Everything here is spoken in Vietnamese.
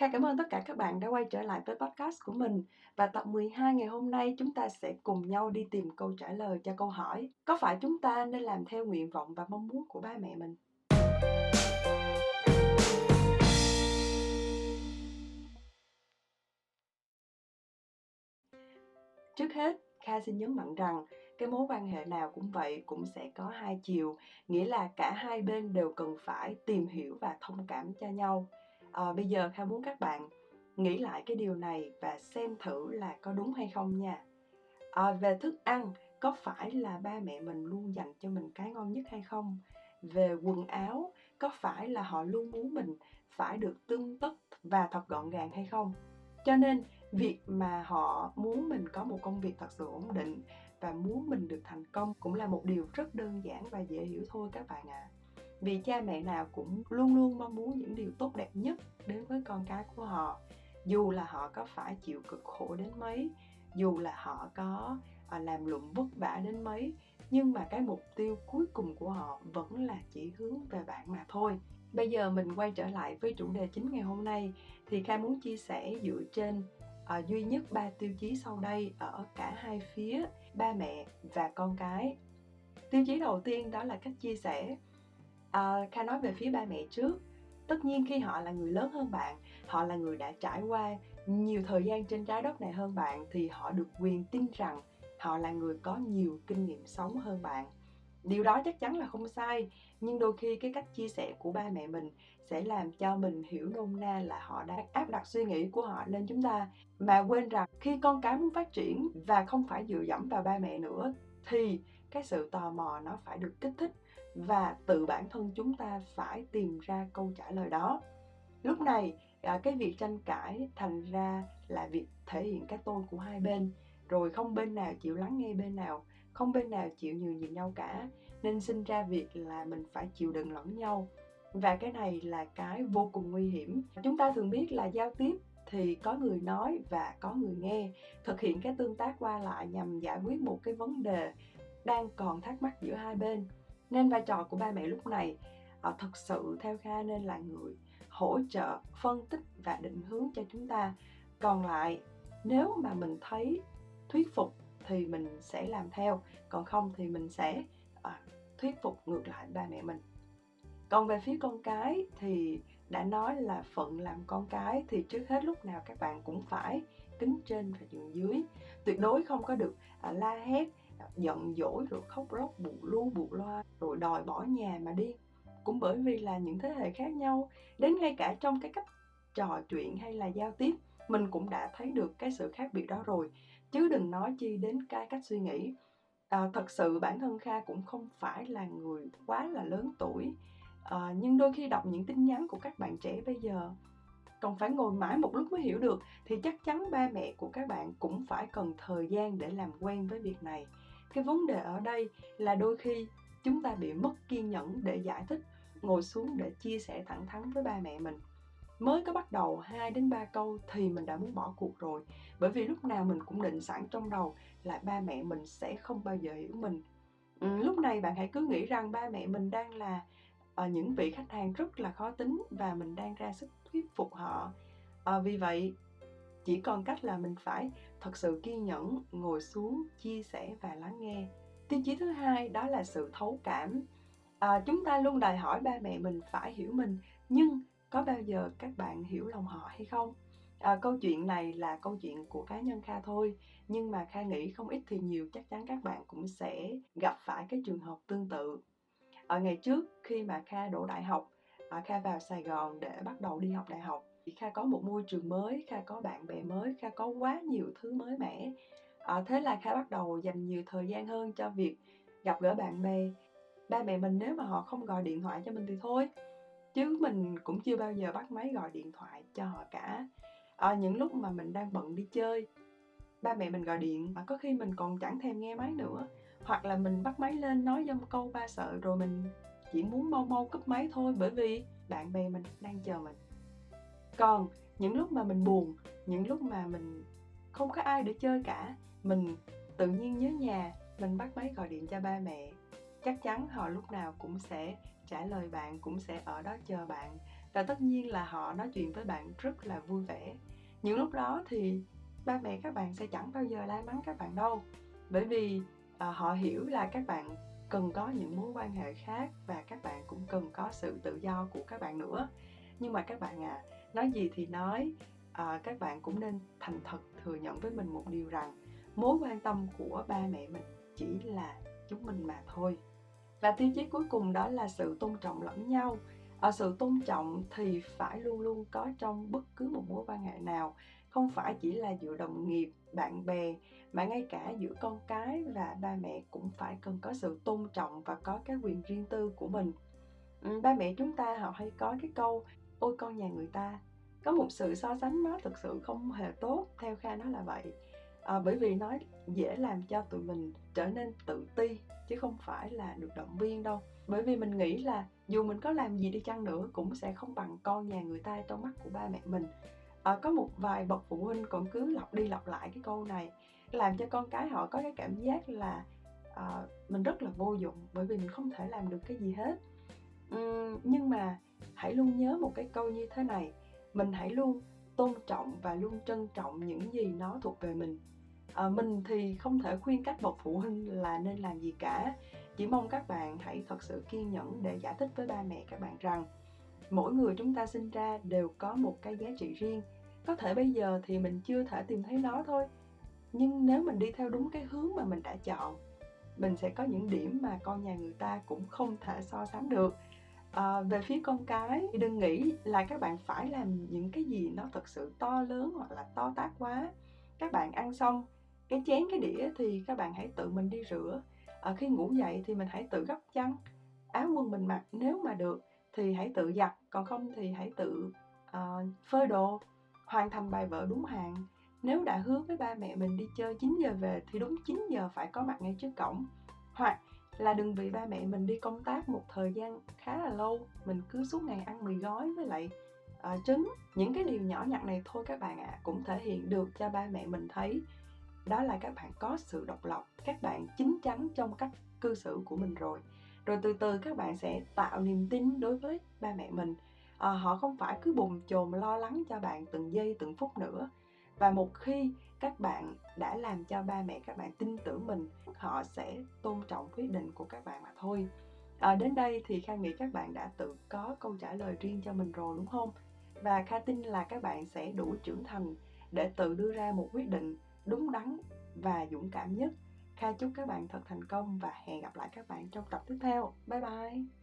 Kha cảm ơn tất cả các bạn đã quay trở lại với podcast của mình và tập 12 ngày hôm nay chúng ta sẽ cùng nhau đi tìm câu trả lời cho câu hỏi có phải chúng ta nên làm theo nguyện vọng và mong muốn của ba mẹ mình? Trước hết, Kha xin nhấn mạnh rằng cái mối quan hệ nào cũng vậy cũng sẽ có hai chiều, nghĩa là cả hai bên đều cần phải tìm hiểu và thông cảm cho nhau à, bây giờ theo muốn các bạn nghĩ lại cái điều này và xem thử là có đúng hay không nha. À, về thức ăn có phải là ba mẹ mình luôn dành cho mình cái ngon nhất hay không? Về quần áo có phải là họ luôn muốn mình phải được tươm tất và thật gọn gàng hay không? Cho nên việc mà họ muốn mình có một công việc thật sự ổn định và muốn mình được thành công cũng là một điều rất đơn giản và dễ hiểu thôi các bạn ạ. à vì cha mẹ nào cũng luôn luôn mong muốn những điều tốt đẹp nhất đến với con cái của họ. Dù là họ có phải chịu cực khổ đến mấy dù là họ có à, làm lụng vất vả đến mấy nhưng mà cái mục tiêu cuối cùng của họ vẫn là chỉ hướng về bạn mà thôi. Bây giờ mình quay trở lại với chủ đề chính ngày hôm nay thì khai muốn chia sẻ dựa trên à, duy nhất ba tiêu chí sau đây ở cả hai phía ba mẹ và con cái. Tiêu chí đầu tiên đó là cách chia sẻ à, kha nói về phía ba mẹ trước. Tất nhiên khi họ là người lớn hơn bạn họ là người đã trải qua nhiều thời gian trên trái đất này hơn bạn thì họ được quyền tin rằng họ là người có nhiều kinh nghiệm sống hơn bạn. Điều đó chắc chắn là không sai nhưng đôi khi cái cách chia sẻ của ba mẹ mình sẽ làm cho mình hiểu nôm na là họ đang áp đặt suy nghĩ của họ lên chúng ta. Mà quên rằng khi con cái muốn phát triển và không phải dựa dẫm vào ba mẹ nữa thì cái sự tò mò nó phải được kích thích và tự bản thân chúng ta phải tìm ra câu trả lời đó. Lúc này à, cái việc tranh cãi thành ra là việc thể hiện cái tôi của hai bên. Rồi không bên nào chịu lắng nghe bên nào không bên nào chịu nhường nhịn nhau cả. Nên sinh ra việc là mình phải chịu đựng lẫn nhau. Và cái này là cái vô cùng nguy hiểm. Chúng ta thường biết là giao tiếp thì có người nói và có người nghe. Thực hiện cái tương tác qua lại nhằm giải quyết một cái vấn đề đang còn thắc mắc giữa hai bên nên vai trò của ba mẹ lúc này uh, thật sự theo kha nên là người hỗ trợ phân tích và định hướng cho chúng ta. Còn lại nếu mà mình thấy thuyết phục thì mình sẽ làm theo còn không thì mình sẽ à, thuyết phục ngược lại ba mẹ mình. Còn về phía con cái thì đã nói là phận làm con cái thì trước hết lúc nào các bạn cũng phải kính trên và nhường dưới. Tuyệt đối không có được à, la hét giận dỗi rồi khóc lóc bù lu bù loa rồi đòi bỏ nhà mà đi. Cũng bởi vì là những thế hệ khác nhau đến ngay cả trong cái cách trò chuyện hay là giao tiếp mình cũng đã thấy được cái sự khác biệt đó rồi. Chứ đừng nói chi đến cái cách suy nghĩ. À, thật sự bản thân kha cũng không phải là người quá là lớn tuổi. À, nhưng đôi khi đọc những tin nhắn của các bạn trẻ bây giờ còn phải ngồi mãi một lúc mới hiểu được thì chắc chắn ba mẹ của các bạn cũng phải cần thời gian để làm quen với việc này cái vấn đề ở đây là đôi khi chúng ta bị mất kiên nhẫn để giải thích ngồi xuống để chia sẻ thẳng thắn với ba mẹ mình. Mới có bắt đầu 2 đến 3 câu thì mình đã muốn bỏ cuộc rồi bởi vì lúc nào mình cũng định sẵn trong đầu là ba mẹ mình sẽ không bao giờ hiểu mình. Ừ, lúc này bạn hãy cứ nghĩ rằng ba mẹ mình đang là ờ, những vị khách hàng rất là khó tính và mình đang ra sức thuyết phục họ. À, vì vậy chỉ còn cách là mình phải thật sự kiên nhẫn ngồi xuống chia sẻ và lắng nghe. Tiêu chí thứ hai đó là sự thấu cảm. À, chúng ta luôn đòi hỏi ba mẹ mình phải hiểu mình nhưng có bao giờ các bạn hiểu lòng họ hay không? À, câu chuyện này là câu chuyện của cá nhân kha thôi nhưng mà kha nghĩ không ít thì nhiều chắc chắn các bạn cũng sẽ gặp phải cái trường hợp tương tự. Ở ngày trước khi mà kha đổ đại học à, kha vào sài gòn để bắt đầu đi học đại học kha có một môi trường mới kha có bạn bè mới kha có quá nhiều thứ mới mẻ. À, thế là kha bắt đầu dành nhiều thời gian hơn cho việc gặp gỡ bạn bè. Ba mẹ mình nếu mà họ không gọi điện thoại cho mình thì thôi chứ mình cũng chưa bao giờ bắt máy gọi điện thoại cho họ cả. À, những lúc mà mình đang bận đi chơi ba mẹ mình gọi điện mà có khi mình còn chẳng thèm nghe máy nữa hoặc là mình bắt máy lên nói dâm câu ba sợ rồi mình chỉ muốn mau mau cúp máy thôi bởi vì bạn bè mình đang chờ mình còn những lúc mà mình buồn những lúc mà mình không có ai để chơi cả mình tự nhiên nhớ nhà mình bắt máy gọi điện cho ba mẹ chắc chắn họ lúc nào cũng sẽ trả lời bạn cũng sẽ ở đó chờ bạn. Và tất nhiên là họ nói chuyện với bạn rất là vui vẻ. Những lúc đó thì ba mẹ các bạn sẽ chẳng bao giờ la mắng các bạn đâu bởi vì à, họ hiểu là các bạn cần có những mối quan hệ khác và các bạn cũng cần có sự tự do của các bạn nữa. Nhưng mà các bạn à nói gì thì nói. À, các bạn cũng nên thành thật thừa nhận với mình một điều rằng mối quan tâm của ba mẹ mình chỉ là chúng mình mà thôi. Và tiêu chí cuối cùng đó là sự tôn trọng lẫn nhau. À, sự tôn trọng thì phải luôn luôn có trong bất cứ một mối quan hệ nào. Không phải chỉ là giữa đồng nghiệp bạn bè mà ngay cả giữa con cái và ba mẹ cũng phải cần có sự tôn trọng và có cái quyền riêng tư của mình. Ừ, ba mẹ chúng ta họ hay có cái câu ôi con nhà người ta có một sự so sánh nó thực sự không hề tốt theo kha nó là vậy. À, bởi vì nó dễ làm cho tụi mình trở nên tự ti chứ không phải là được động viên đâu. Bởi vì mình nghĩ là dù mình có làm gì đi chăng nữa cũng sẽ không bằng con nhà người ta trong mắt của ba mẹ mình. À, có một vài bậc phụ huynh còn cứ lặp đi lặp lại cái câu này làm cho con cái họ có cái cảm giác là à, mình rất là vô dụng bởi vì mình không thể làm được cái gì hết. Uhm, nhưng mà hãy luôn nhớ một cái câu như thế này mình hãy luôn tôn trọng và luôn trân trọng những gì nó thuộc về mình. À, mình thì không thể khuyên các bậc phụ huynh là nên làm gì cả. Chỉ mong các bạn hãy thật sự kiên nhẫn để giải thích với ba mẹ các bạn rằng mỗi người chúng ta sinh ra đều có một cái giá trị riêng. Có thể bây giờ thì mình chưa thể tìm thấy nó thôi nhưng nếu mình đi theo đúng cái hướng mà mình đã chọn mình sẽ có những điểm mà con nhà người ta cũng không thể so sánh được à, về phía con cái thì đừng nghĩ là các bạn phải làm những cái gì nó thật sự to lớn hoặc là to tát quá. Các bạn ăn xong cái chén cái đĩa thì các bạn hãy tự mình đi rửa. À, khi ngủ dậy thì mình hãy tự gấp chăn áo quần mình mặc nếu mà được thì hãy tự giặt còn không thì hãy tự uh, phơi đồ hoàn thành bài vở đúng hạn. Nếu đã hứa với ba mẹ mình đi chơi 9 giờ về thì đúng 9 giờ phải có mặt ngay trước cổng. Hoặc là đừng vì ba mẹ mình đi công tác một thời gian khá là lâu mình cứ suốt ngày ăn mì gói với lại uh, trứng. Những cái điều nhỏ nhặt này thôi các bạn ạ à, cũng thể hiện được cho ba mẹ mình thấy. Đó là các bạn có sự độc lập các bạn chín chắn trong cách cư xử của mình rồi. Rồi từ từ các bạn sẽ tạo niềm tin đối với ba mẹ mình. À, họ không phải cứ bùng chồn lo lắng cho bạn từng giây từng phút nữa và một khi các bạn đã làm cho ba mẹ các bạn tin tưởng mình họ sẽ tôn trọng quyết định của các bạn mà thôi. À, đến đây thì kha nghĩ các bạn đã tự có câu trả lời riêng cho mình rồi đúng không? Và kha tin là các bạn sẽ đủ trưởng thành để tự đưa ra một quyết định đúng đắn và dũng cảm nhất. Kha chúc các bạn thật thành công và hẹn gặp lại các bạn trong tập tiếp theo. Bye bye!